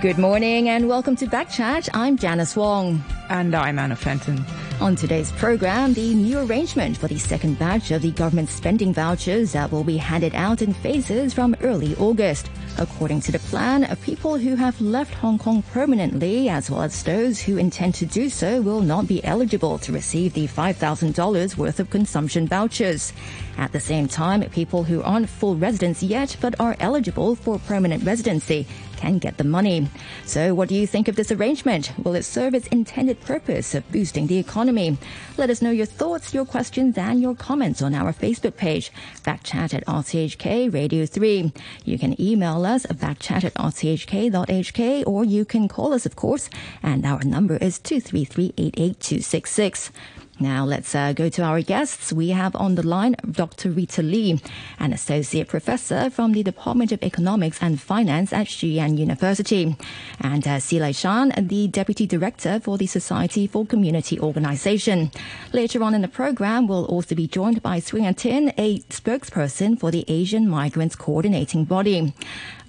Good morning and welcome to Backchat. I'm Janice Wong. And I'm Anna Fenton. On today's program, the new arrangement for the second batch of the government spending vouchers that will be handed out in phases from early August. According to the plan, people who have left Hong Kong permanently, as well as those who intend to do so, will not be eligible to receive the $5,000 worth of consumption vouchers. At the same time, people who aren't full residents yet but are eligible for permanent residency can get the money. So what do you think of this arrangement? Will it serve its intended purpose of boosting the economy? Let us know your thoughts, your questions, and your comments on our Facebook page, backchat at RTHK Radio 3. You can email us at backchat at rthk.hk or you can call us, of course, and our number is 233 88266. Now let's uh, go to our guests. We have on the line Dr. Rita Li, an associate professor from the Department of Economics and Finance at Shue Yan University, and uh, Sze Lai-shan, the deputy director for the Society for Community Organization. Later on in the program, we'll also be joined by Sringatin, a spokesperson for the Asian Migrants Coordinating Body.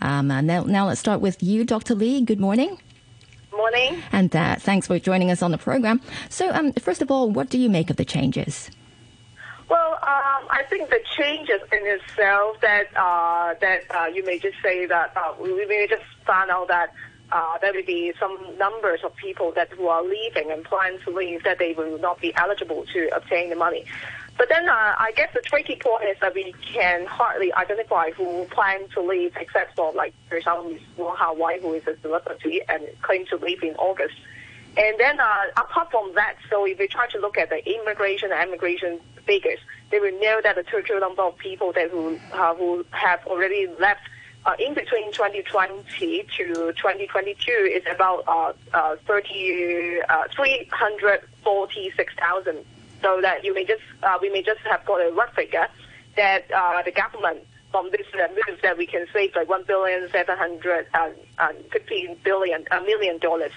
Um, uh, now, now let's start with you, Dr. Li. Good morning morning. And uh, thanks for joining us on the program. So, um, first of all, what do you make of the changes? Well, um, I think the changes in itself that uh, that uh, you may just say that uh, we may just find out that uh, there will be some numbers of people that who are leaving and plan to leave that they will not be eligible to obtain the money. But then uh, I guess the tricky point is that we can hardly identify who plans to leave, except for like for example, Wong Hao Wai, who is a celebrity and claimed to leave in August. And then uh, apart from that, so if we try to look at the immigration and immigration figures, they will know that the total number of people that who uh, who have already left uh, in between 2020 to 2022 is about uh, uh, 30, uh, 346,000 so that you may just uh, we may just have got a rough figure that uh, the government from this uh, move that we can save like one billion seven hundred fifteen billion uh, million dollars.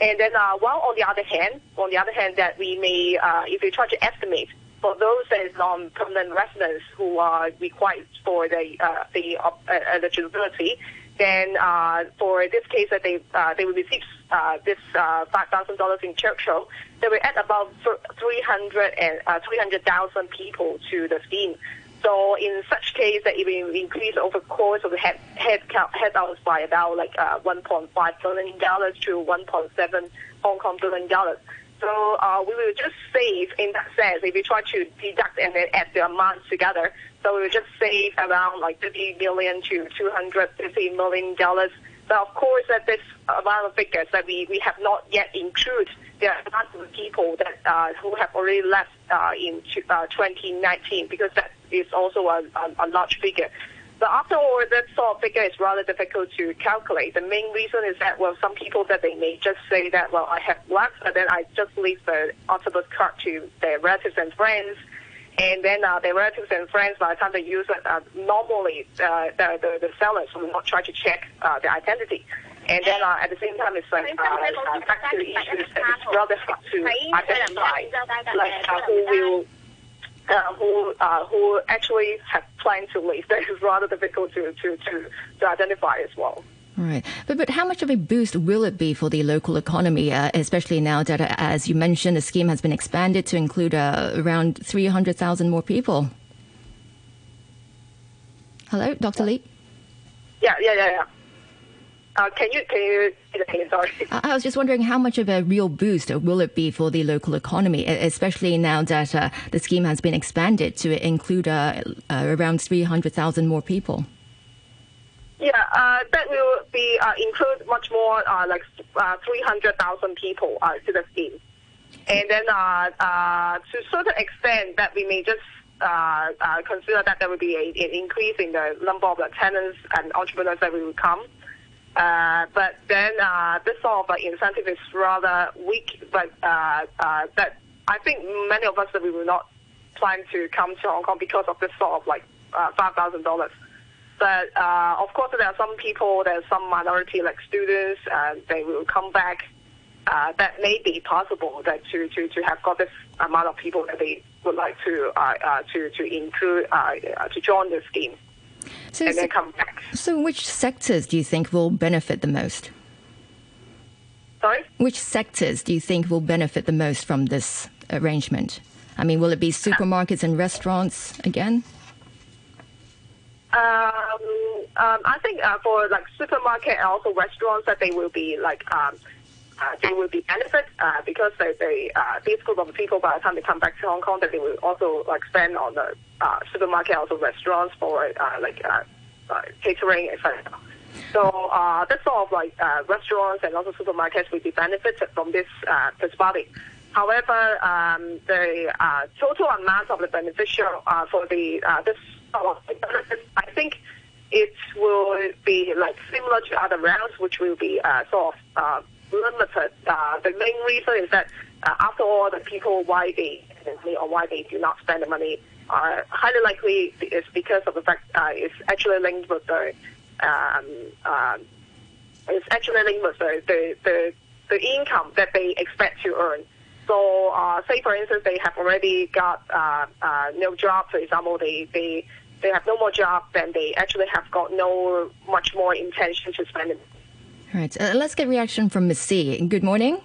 And then, uh, while on the other hand, on the other hand, that we may, uh, if we try to estimate for those as non-permanent residents who are required for the uh, the uh, eligibility, then uh, for this case that they uh, they will receive uh, this uh, five thousand dollars in Churchill, they will add about three hundred and uh, three hundred thousand people to the scheme. So in such case, that it will increase over course of the head head count head outs by about like uh, 1.5 billion dollars to 1.7 Hong Kong billion dollars. So uh, we will just save in that sense if we try to deduct and then add the amounts together. So we will just save around like 50 million to 250 million dollars. But of course, that this amount of figures that we, we have not yet included the amount of people that uh, who have already left uh, in uh, 2019 because that is also a, a, a large figure. But after all, that sort of figure is rather difficult to calculate. The main reason is that, well, some people that they may just say that, well, I have left, but then I just leave the octopus card to their relatives and friends. And then uh, their relatives and friends, by the time they use it, uh, normally uh, the, the, the sellers will not try to check uh, the identity. And then uh, at the same time, it's like uh, uh, back to the issues that it's rather hard to identify, like uh, who will uh, who uh, who actually have planned to leave. That is rather difficult to, to, to, to identify as well. Right. But, but how much of a boost will it be for the local economy, uh, especially now that, uh, as you mentioned, the scheme has been expanded to include uh, around 300,000 more people? Hello, Dr. Li? Yeah, yeah, yeah, yeah. Uh, can you can you again? Sorry. I was just wondering how much of a real boost will it be for the local economy, especially now that uh, the scheme has been expanded to include uh, uh around three hundred thousand more people. Yeah, uh, that will be uh, include much more, like three hundred thousand people to the scheme, and then to a certain extent that we may just uh, uh, consider that there will be a, an increase in the number of tenants and entrepreneurs that will come. Uh, but then uh, this sort of incentive is rather weak. But uh, uh, that I think many of us that we will not plan to come to Hong Kong because of this sort of like uh, five thousand dollars. But uh, of course, there are some people, there are some minority like students, and they will come back. Uh, that may be possible that to, to, to have got this amount of people that they would like to uh, uh, to to include uh, uh, to join the scheme so, and then come back. So, which sectors do you think will benefit the most? Sorry? Which sectors do you think will benefit the most from this arrangement? I mean, will it be supermarkets and restaurants again? Um, um, I think uh, for like supermarket and also restaurants that they will be like um, uh, they will be benefit uh, because they, they uh, these group of people by the time they come back to Hong Kong that they will also like spend on the uh, supermarket also restaurants for uh, like uh, uh, catering etc. So uh, that's sort of like uh, restaurants and also supermarkets will be benefited from this uh, party. However, um, the uh, total amount of the beneficial uh, for the uh, this I think it will be like similar to other rounds, which will be uh, sort of uh, limited. Uh, the main reason is that uh, after all, the people why they or why they do not spend the money are highly likely is because of the fact uh, it's actually linked with the um, uh, it's actually linked with the, the, the, the income that they expect to earn. So, uh, say for instance, they have already got uh, uh, no job. For example, they, they they have no more job, then they actually have got no much more intention to spend. All right, uh, let's get reaction from Miss Sze. Good morning.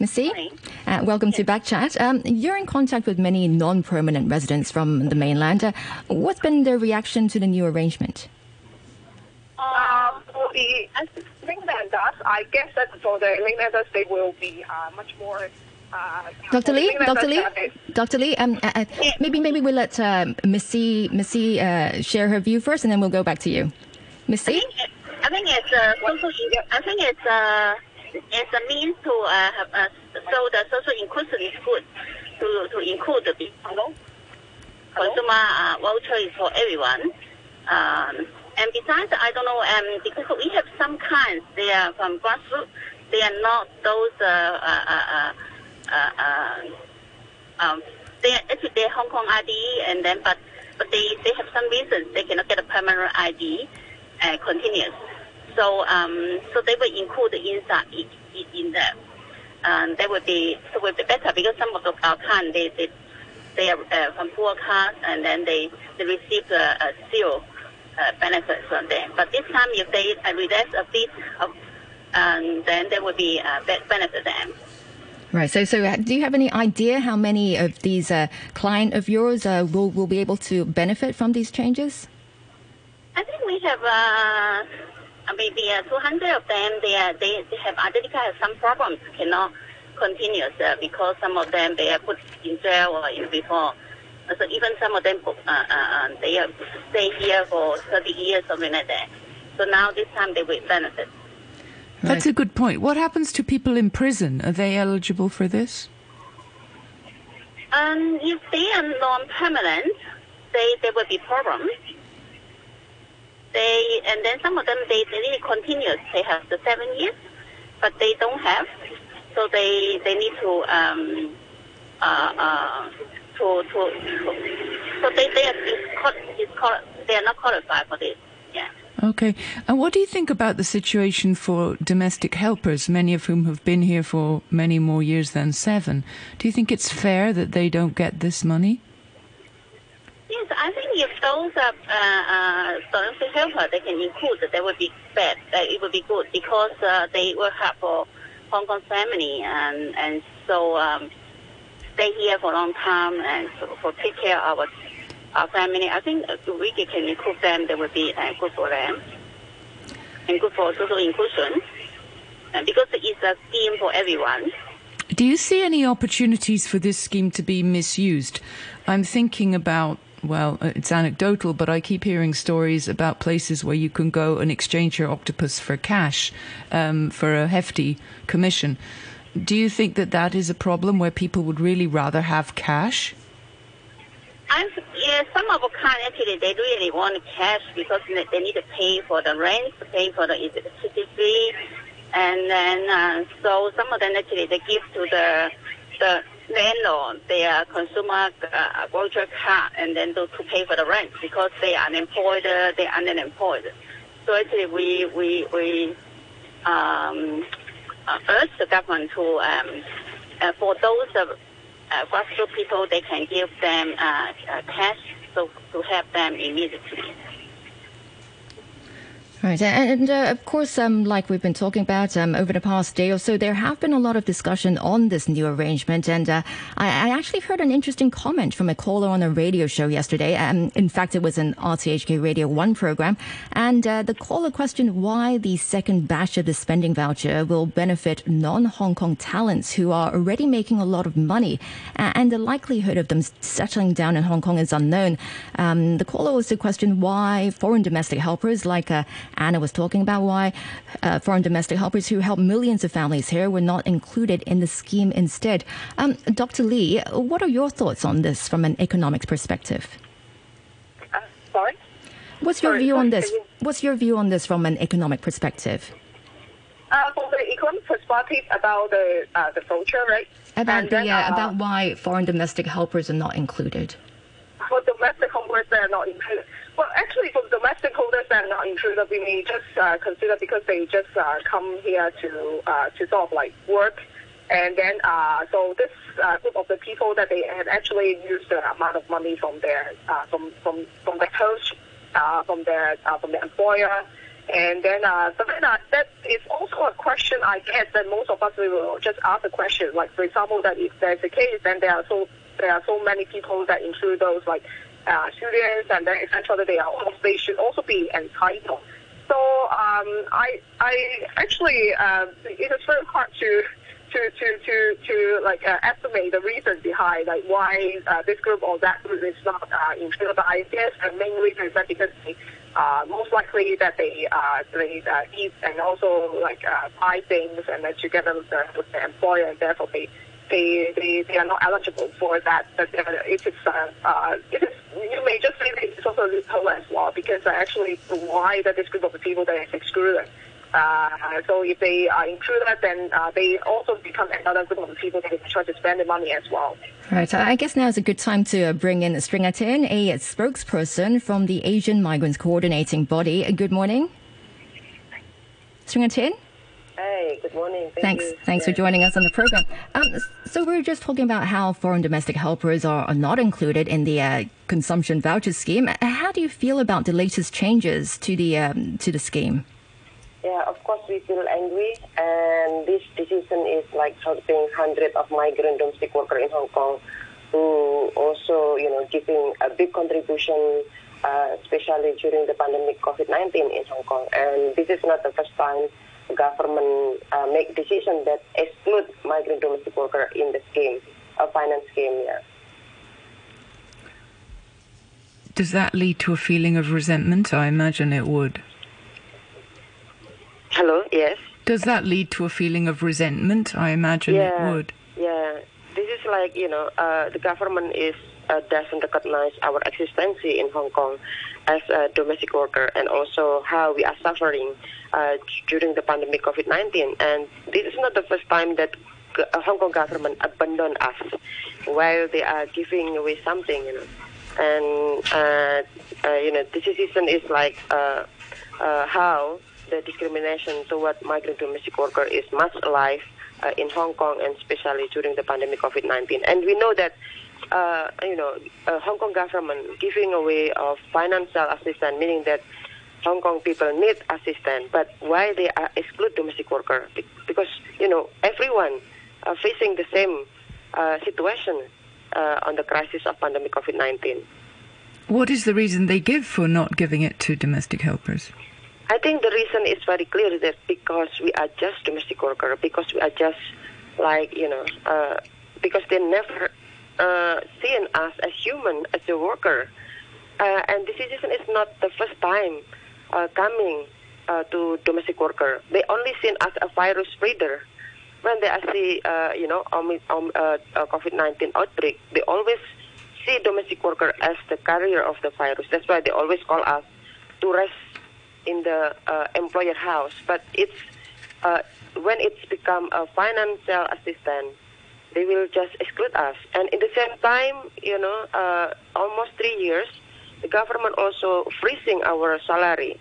Miss Sze, uh, welcome yes. to Backchat. Um, you're in contact with many non-permanent residents from the mainland. Uh, what's been their reaction to the new arrangement? Um, for the mainlanders, I guess that for the mainlanders, they will be uh, much more uh, Dr. Li, Dr. Li, Dr. Li, um, uh, uh maybe maybe we'll let uh, Missy Missy uh, share her view first, and then we'll go back to you. Missy, I think, it's uh, social. I think it's uh, it's a means to uh, have, uh, so the social inclusion is good to to include the people. Consumer uh, voucher is for everyone. Um, and besides, I don't know, um, because we have some kinds, they are from grassroots, they are not those uh, uh, uh, uh, uh, um, they actually they Hong Kong ID and then but but they, they have some reasons they cannot get a permanent ID uh, continuous. So um, so they will include inside in, in there. Um, they would be so would be better because some of the our kind they they they are uh, from poor class and then they they receive a, a zero uh, benefits from them. But this time if they uh, relax a bit of, um, then there will be uh, benefit them. Right. So, so uh, do you have any idea how many of these uh, client of yours uh, will will be able to benefit from these changes? I think we have uh, maybe uh, 200 of them. They are, they, they have identified some problems cannot continue uh, because some of them they are put in jail or in before. So even some of them uh, uh, uh they stay here for 30 years or something like that. So now this time they will benefit. That's a good point. What happens to people in prison? Are they eligible for this? Um, if they are non-permanent, they there will be problems. They and then some of them they they need continuous. They have the seven years, but they don't have, so they they need to um uh uh to to, to so they they are it's called, they are not qualified for this. Yeah. Okay. And what do you think about the situation for domestic helpers, many of whom have been here for many more years than seven? Do you think it's fair that they don't get this money? I think if those are uh, uh, helpers, they can include, that would be bad. Uh, it would be good because uh, they work hard for Hong Kong family and and so um, stay here for a long time and so for take care of our our family. I think we can include them, that would be uh, good for them and good for social inclusion because it's a scheme for everyone. Do you see any opportunities for this scheme to be misused? I'm thinking about well, uh, it's anecdotal, but I keep hearing stories about places where you can go and exchange your octopus for cash um, for a hefty commission. Do you think that that is a problem where people would really rather have cash? I'm, yeah, some of kind actually they really want cash because they need to pay for the rent, pay for the electricity, and then uh, so some of them actually they give to the the landlord their consumer uh, voucher card and then to, to pay for the rent because they are unemployed, uh, they are unemployed. So actually we we we um, uh, urge the government to um, uh, for those. Uh, grassroots people, they can give them uh, uh, cash so to help them immediately. Right, and uh, of course, um, like we've been talking about um, over the past day or so, there have been a lot of discussion on this new arrangement, and uh, I, I, actually heard an interesting comment from a caller on a radio show yesterday. Um, in fact, it was an RTHK Radio One program, and uh, the caller questioned why the second batch of the spending voucher will benefit non-Hong Kong talents who are already making a lot of money, and the likelihood of them settling down in Hong Kong is unknown. Um, the caller also questioned why foreign domestic helpers like uh, Anna was talking about why uh, foreign domestic helpers who help millions of families here were not included in the scheme instead. Um, Dr. Li, what are your thoughts on this from an economics perspective? Uh, sorry? What's your sorry, view on this? What's your view on this from an economic perspective? Uh, from the economic perspective about the uh, the right? About and the then, uh, about why foreign domestic helpers are not included. For domestic helpers, they are not included. Well, actually, for domestic holders that are not included, we may just uh, consider because they just uh, come here to uh, to sort of like work, and then uh, so this uh, group of the people that they have actually used the amount of money from their uh, from from from the host, uh, from their uh, from the employer. And then, uh, so then uh, that is also a question I guess that most of us will just ask the question. Like, for example, that if there's a case, then there are so there are so many people that include those like uh, students and then essentially they are they should also be entitled. So um, I I actually uh, it is very hard to to to to to like uh, estimate the reason behind like why uh, this group or that group is not uh, included. But I guess the main reason is that because they, uh, most likely that they uh, they uh, eat and also like uh, buy things and then together with the, with the employer and therefore they they, they, they are not eligible for that. But it is, uh, uh, it is, you may just say that it's also a loophole as well, because actually why that this group of people that is excluded. Uh, so if they are included, then uh, they also become another group of people that try to spend the money as well. Right. I guess now is a good time to uh, bring in Sringatin, a spokesperson from the Asian Migrants Coordinating Body. Good morning. Sringatin? Hey, good morning. Thank thanks. You. Thanks for joining us on the program. Um, so we are just talking about how foreign domestic helpers are, are not included in the uh, consumption voucher scheme. How do you feel about the latest changes to the um, to the scheme? Yeah, of course we feel angry, and this decision is like helping hundreds of migrant domestic workers in Hong Kong, who also you know giving a big contribution. Uh, especially during the pandemic COVID-19 in Hong Kong. And this is not the first time government uh, make decision that exclude migrant domestic worker in the scheme, a finance scheme. Yeah. Does that lead to a feeling of resentment? I imagine it would. Hello. Yes. Does that lead to a feeling of resentment? I imagine yeah, it would. Yeah. This is like you know uh, the government is uh, doesn't recognize our existence in Hong Kong as a domestic worker and also how we are suffering uh, during the pandemic COVID-19. And this is not the first time that uh, Hong Kong government abandoned us while they are giving away something, you know. And, uh, uh, you know, this decision is like how the discrimination toward migrant domestic worker is much alive uh, in Hong Kong and especially during the pandemic COVID-19. And we know that uh, you know, uh, Hong Kong government giving away of financial assistance, meaning that Hong Kong people need assistance, but why they are exclude domestic worker? Because you know everyone are facing the same uh, situation uh, on the crisis of pandemic COVID-19. What is the reason they give for not giving it to domestic helpers? I think the reason is very clear that because we are just domestic worker, because we are just like you know, uh, because they never uh, seen us as human, as a worker. Uh, and this decision is not the first time uh, coming uh, to domestic worker. They only seen us a virus spreader. When they see, uh, you know, um, um, uh, COVID-19 outbreak, they always see domestic worker as the carrier of the virus. That's why they always call us to rest in the employer house. But it's when it's become a financial assistant they will just exclude us. And in the same time, you know, uh, almost three years, the government also freezing our salary.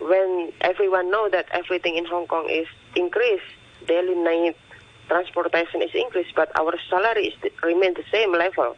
When everyone know that everything in Hong Kong is increased, daily need transportation is increased, but our salary is remain the same level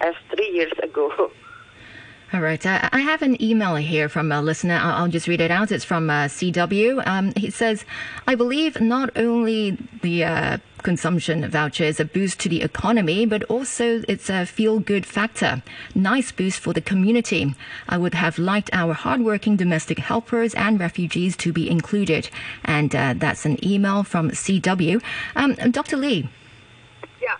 as three years ago. All right. Uh, I have an email here from a listener. I'll, I'll just read it out. It's from uh, CW. Um, he says, I believe not only the uh, consumption voucher is a boost to the economy, but also it's a feel good factor. Nice boost for the community. I would have liked our hardworking domestic helpers and refugees to be included. And uh, that's an email from CW. Um, Dr. Li. Yeah.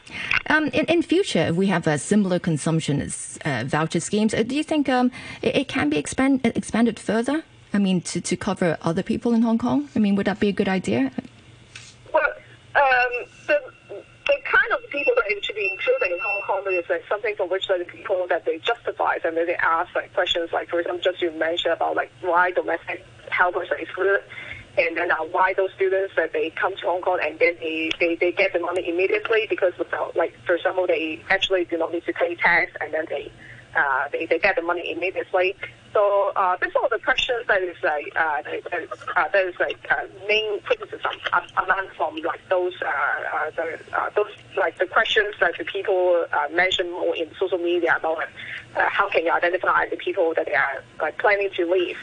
Um, in, in future, if we have a similar consumption uh, voucher schemes, uh, do you think um, it, it, can be expand, expanded further? I mean, to, to cover other people in Hong Kong? I mean, would that be a good idea? Um, the, the kind of people that to be included in Hong Kong is like something for which the people that they justify and then they ask like questions like, for example, just you mentioned about like why domestic helpers are excluded and then uh, why those students that they come to Hong Kong and then they, they, they get the money immediately because without like for example they actually do not need to pay tax and then they uh, they, they get the money immediately. So uh, that's all the questions that is like uh, that, uh, is like uh, main criticism among from like those uh, uh, the, uh, those like the questions that the people uh, mention more in social media about uh, how can you identify the people that they are like planning to leave.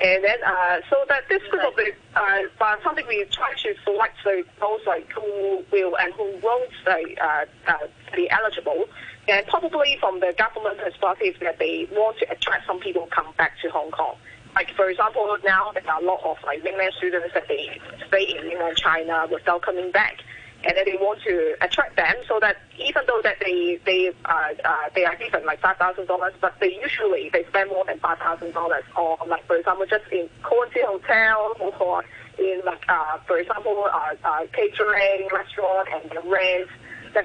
And then, uh, so that this group of the, uh, something we try to select the, those like who will and who won't say, uh, uh, be eligible. And probably from the government perspective that they want to attract some people come back to Hong Kong. Like for example, now there are a lot of like mainland students that they stay in mainland China without coming back and then they want to attract them so that even though that they they uh, uh, they are given like five thousand dollars, but they usually they spend more than five thousand dollars on like for example just in quality hotel or in like uh, for example uh, uh, catering restaurant and the rent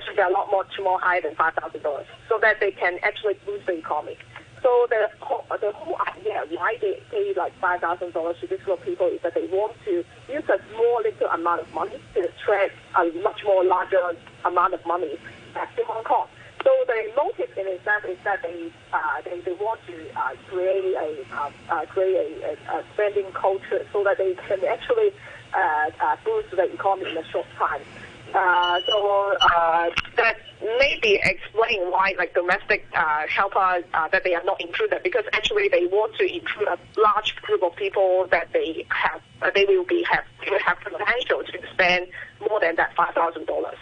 should be a lot much more higher than five thousand dollars so that they can actually boost the economy. So the whole, the whole idea why they pay like five thousand dollars to these people is that they want to use a small little amount of money to attract a much more larger amount of money back to Hong Kong. So the motive in itself is that they uh, they, they want to uh, create a uh, uh create a, a, a, spending culture so that they can actually uh, uh, boost the economy in a short time. So that maybe explain why like domestic uh, helpers uh, that they are not included because actually they want to include a large group of people that they have uh, they will be have will have potential to spend more than that five thousand dollars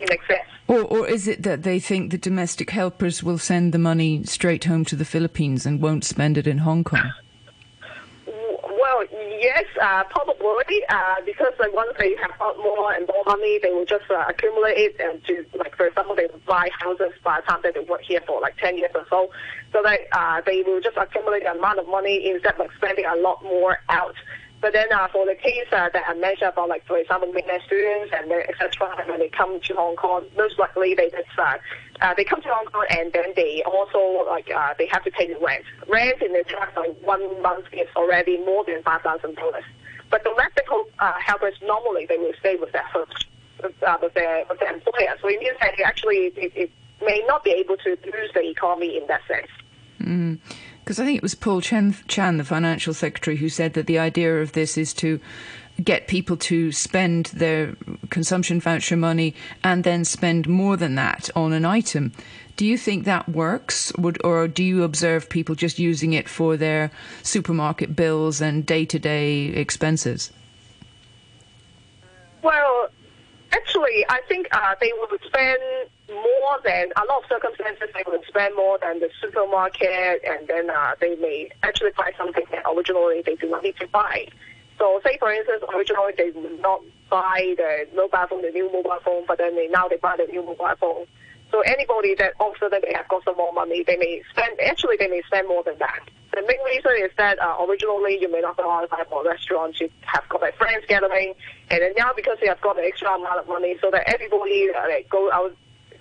in excess. Or, or is it that they think the domestic helpers will send the money straight home to the Philippines and won't spend it in Hong Kong? Well, yes, uh, probably uh, because like once they have got more and more money, they will just uh, accumulate it and to like for example, they buy houses by the time that they work here for like ten years or so. So that uh, they will just accumulate the amount of money instead of like, spending a lot more out. But then uh, for the case uh, that I mentioned about, like for example, mainland students and etc., when they come to Hong Kong, most likely they just uh, uh, they come to Hong Kong and then they also like uh, they have to pay the rent. Rent in the trust like one month is already more than five thousand dollars. But domestic uh, helpers normally they will stay with their host, uh, with their with their employer. So it means that actually it, it may not be able to boost the economy in that sense. Mm. Because I think it was Paul Chan, Chan, the financial secretary, who said that the idea of this is to get people to spend their consumption voucher money and then spend more than that on an item. Do you think that works, Would, or do you observe people just using it for their supermarket bills and day to day expenses? Well, actually, I think uh, they would spend more than a lot of circumstances. They would spend more than the supermarket, and then uh, they may actually buy something that originally they do not need to buy. So, say for instance, originally they would not buy the mobile phone, the new mobile phone, but then they now they buy the new mobile phone. So anybody that also that they have got some more money, they may spend. Actually, they may spend more than that. The main reason is that uh, originally you may not qualify for a restaurant. You have got a friends gathering, and then now because you have got the extra amount of money, so that everybody uh, like, go out,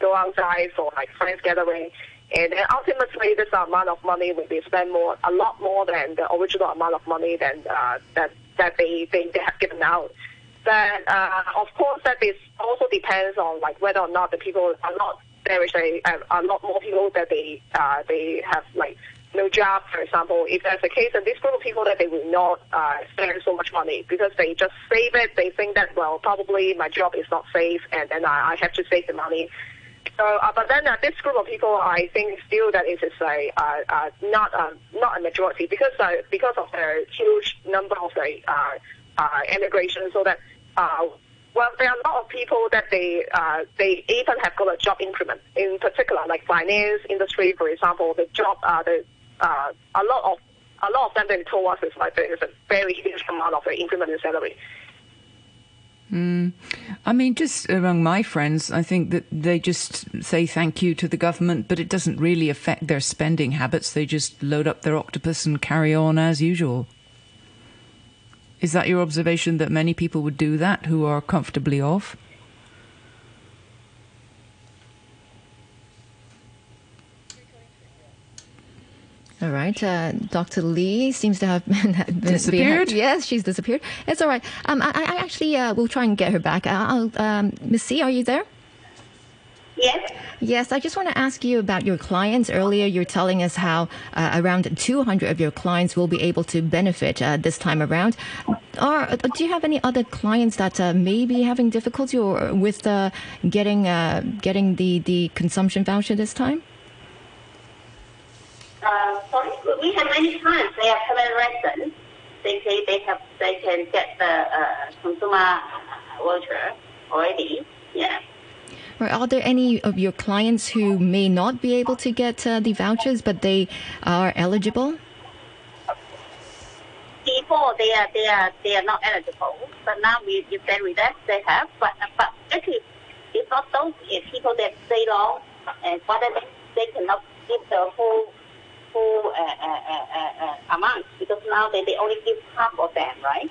go outside for like friends gathering, and then ultimately this amount of money will be spent more, a lot more than the original amount of money than uh, that that they, they they have given out. But uh, of course, that is also depends on like whether or not the people are not there is a, a, lot more people that they uh, they have like no job, for example, if that's the case, and this group of people that they will not uh, spend so much money because they just save it. They think that well, probably my job is not safe, and then I, I have to save the money. So, uh, but then uh, this group of people, I think still that it is uh, not not a majority because because of the huge number of the immigration. So that well, there are a lot of people that they uh, they even have got a job increment. In particular, like finance industry, for example, the job uh, the uh, a lot of a lot of them they told us is like there is a very huge amount of increment in salary. Mm. I mean, just among my friends, I think that they just say thank you to the government, but it doesn't really affect their spending habits. They just load up their octopus and carry on as usual. Is that your observation that many people would do that who are comfortably off? All right. Uh, Dr. Li seems to have been, been disappeared. Been, yes, she's disappeared. It's all right. Um, I, I actually uh, will try and get her back. Uh, um, Miss Sze, are you there? Yes. Yes, I just want to ask you about your clients. Earlier, you're telling us how uh, around 200 of your clients will be able to benefit uh, this time around. Or do you have any other clients that uh, may be having difficulty or with uh, getting uh, getting the, the consumption voucher this time? Uh, sorry, we have many clients. They are permanent residents. They say they have they can get the uh, consumer uh, voucher already. Yeah. Or are there any of your clients who may not be able to get uh, the vouchers, but they are eligible? Before they are they are they are not eligible, but now we if they relapse they have. But uh, but actually, it's not those people that stay long, and but they cannot give the full full uh, uh, uh, amount because now they, they only give half of them, right?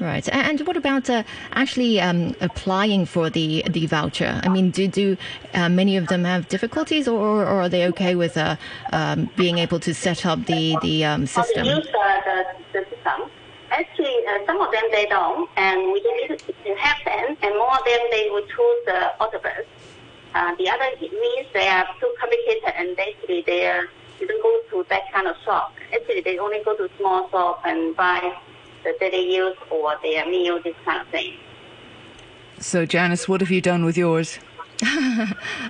Right. And what about uh, actually um, applying for the the voucher? I mean, do do uh, many of them have difficulties, or, or are they okay with uh, um, being able to set up the the um, system? use the, the, system. Actually, uh, some of them they don't, and we need to help them, and more of them they will choose the octopus. Uh, the other means they are too complicated, and basically they are, didn't go to that kind of shop. Actually, they only go to small shop and buy the daily use or their meal, this kind of thing. So, Janice, what have you done with yours?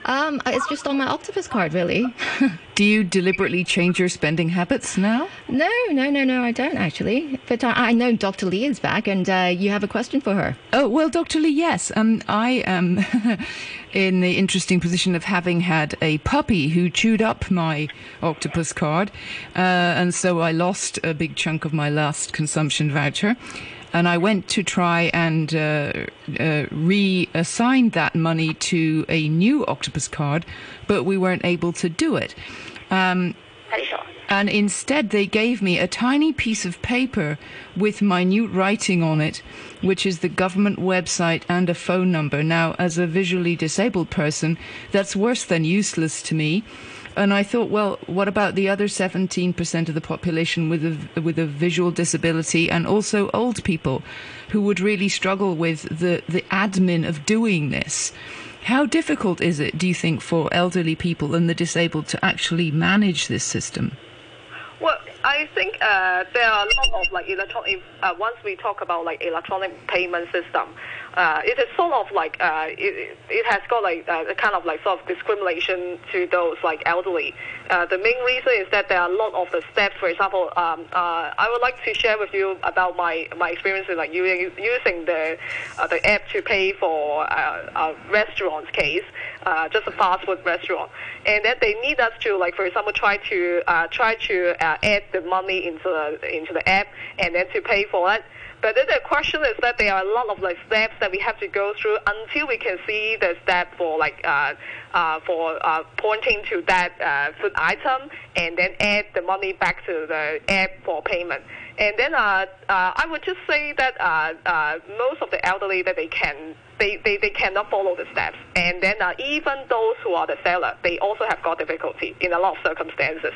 um, it's just on my octopus card, really. Do you deliberately change your spending habits now? No, no, no, no, I don't actually. But I, I know Dr. Li is back, and uh, you have a question for her. Oh well, Dr. Li, yes. Um, I am in the interesting position of having had a puppy who chewed up my octopus card, uh, and so I lost a big chunk of my last consumption voucher and I went to try and uh, uh, reassign that money to a new octopus card, but we weren't able to do it. Um, and instead, they gave me a tiny piece of paper with minute writing on it, which is the government website and a phone number. Now, as a visually disabled person, that's worse than useless to me and I thought, well, what about the other 17% of the population with a, with a visual disability and also old people who would really struggle with the, the admin of doing this? How difficult is it, do you think, for elderly people and the disabled to actually manage this system? I think uh, there are a lot of like electronic. Uh, once we talk about like electronic payment system, uh, it is sort of like uh, it, it has got like uh, a kind of like sort of discrimination to those like elderly. Uh, the main reason is that there are a lot of the steps. For example, um, uh, I would like to share with you about my my experience in like using using the the app to pay for a restaurant's case, just a fast food restaurant, and then they need us to like for example try to try to add the money into the into the app and then to pay for it. But then the question is that there are a lot of like steps that we have to go through until we can see the step for like uh, uh, for uh, pointing to that uh, food item and then add the money back to the app for payment. And then uh, uh, I would just say that most of the elderly that they can they, they, they cannot follow the steps. And then uh, even those who are the seller, they also have got difficulty in a lot of circumstances.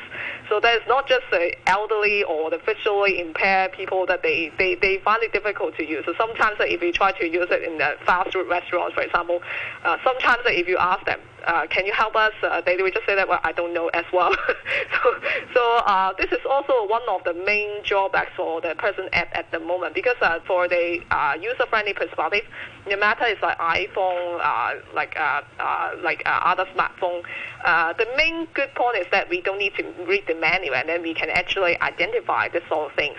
So there's not just the elderly or the visually impaired people that they, they, they find it difficult to use. So sometimes uh, if you try to use it in the fast food restaurants, for example, uh, sometimes if you ask them, uh, can you help us? Uh, they will just say that, well, I don't know as well. so, so uh, this is also one of the main drawbacks for the present app at the moment because uh, for the uh, user-friendly perspective, no matter it's like iPhone, uh, like uh, uh, like uh, other smartphone, uh, the main good point is that we don't need to read the manual and then we can actually identify this sort of things.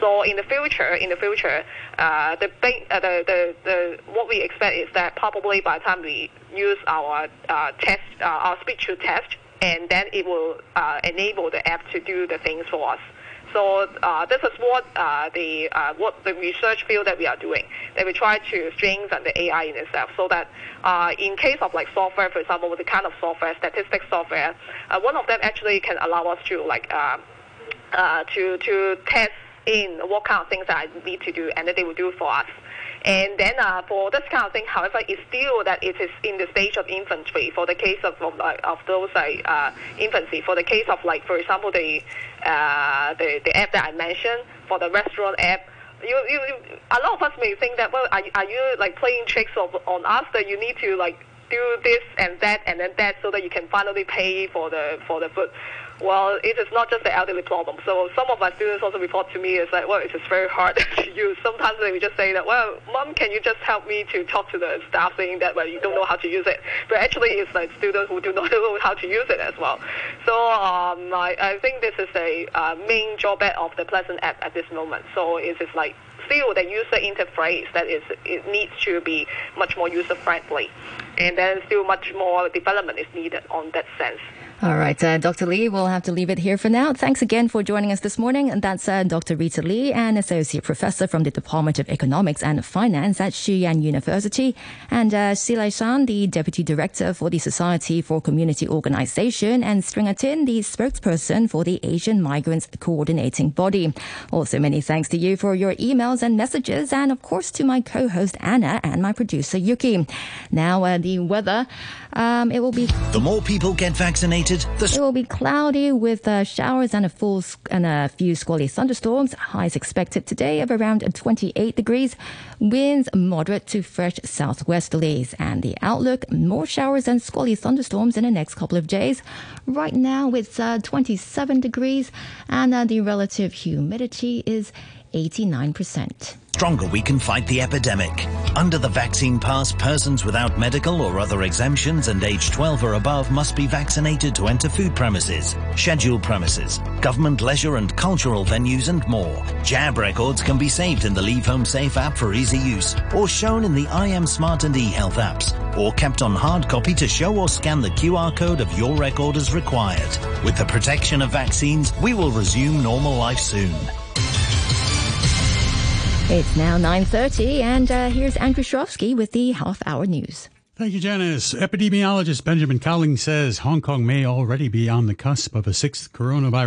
So in the future, in the future, uh, the, uh, the, the, the what we expect is that probably by the time we use our uh, test, uh, our speech to test, and then it will uh, enable the app to do the things for us. So uh, this is what uh, the uh, what the research field that we are doing. That we try to strengthen the AI in itself, so that uh, in case of like software, for example, with the kind of software, statistics software, uh, one of them actually can allow us to like uh, to to test in what kind of things I need to do, and then they will do for us. And then uh, for this kind of thing, however, it's still that it is in the stage of infancy. For the case of of, of those like uh, infancy, for the case of like for example the uh, the the app that I mentioned for the restaurant app. You, you, you, a lot of us may think that well, are, are you like playing tricks of, on us that you need to like do this and that and then that so that you can finally pay for the for the food. Well, it is not just the elderly problem. So some of my students also report to me is like, well, it is very hard to use. Sometimes they just say that, well, mom, can you just help me to talk to the staff saying that, well, you don't know how to use it. But actually, it's like students who do not know how to use it as well. So um, I, I think this is a uh, main drawback of the Pleasant app at this moment. So it is like still the user interface that is it needs to be much more user friendly, and then still much more development is needed on that sense. All right, uh, Dr. Li, we'll have to leave it here for now. Thanks again for joining us this morning. And that's uh, Dr. Rita Li, an associate professor from the Department of Economics and Finance at Shue Yan University, and uh, Sze Lai-shan, the deputy director for the Society for Community Organization, and Sringatin, the spokesperson for the Asian Migrants Coordinating Body. Also, many thanks to you for your emails and messages, and of course to my co-host Anna and my producer Yuki. Now, uh, the weather. Um, it will be The more people get vaccinated, the it will be cloudy with uh, showers and a full and a few squally thunderstorms. Highs expected today of around 28 degrees. Winds moderate to fresh southwesterlies. And the outlook: more showers and squally thunderstorms in the next couple of days. Right now it's uh, 27 degrees, and uh, the relative humidity is 89%. Stronger we can fight the epidemic. Under the vaccine pass, persons without medical or other exemptions and age 12 or above must be vaccinated to enter food premises, scheduled premises, government leisure and cultural venues and more. Jab records can be saved in the Leave Home Safe app for easy use or shown in the iAM Smart and eHealth apps or kept on hard copy to show or scan the QR code of your record as required. With the protection of vaccines, we will resume normal life soon. It's now 9:30, and uh, here's Andrew Shrofsky with the half hour news. Thank you, Janice. Epidemiologist Benjamin Cowling says Hong Kong may already be on the cusp of a sixth coronavirus.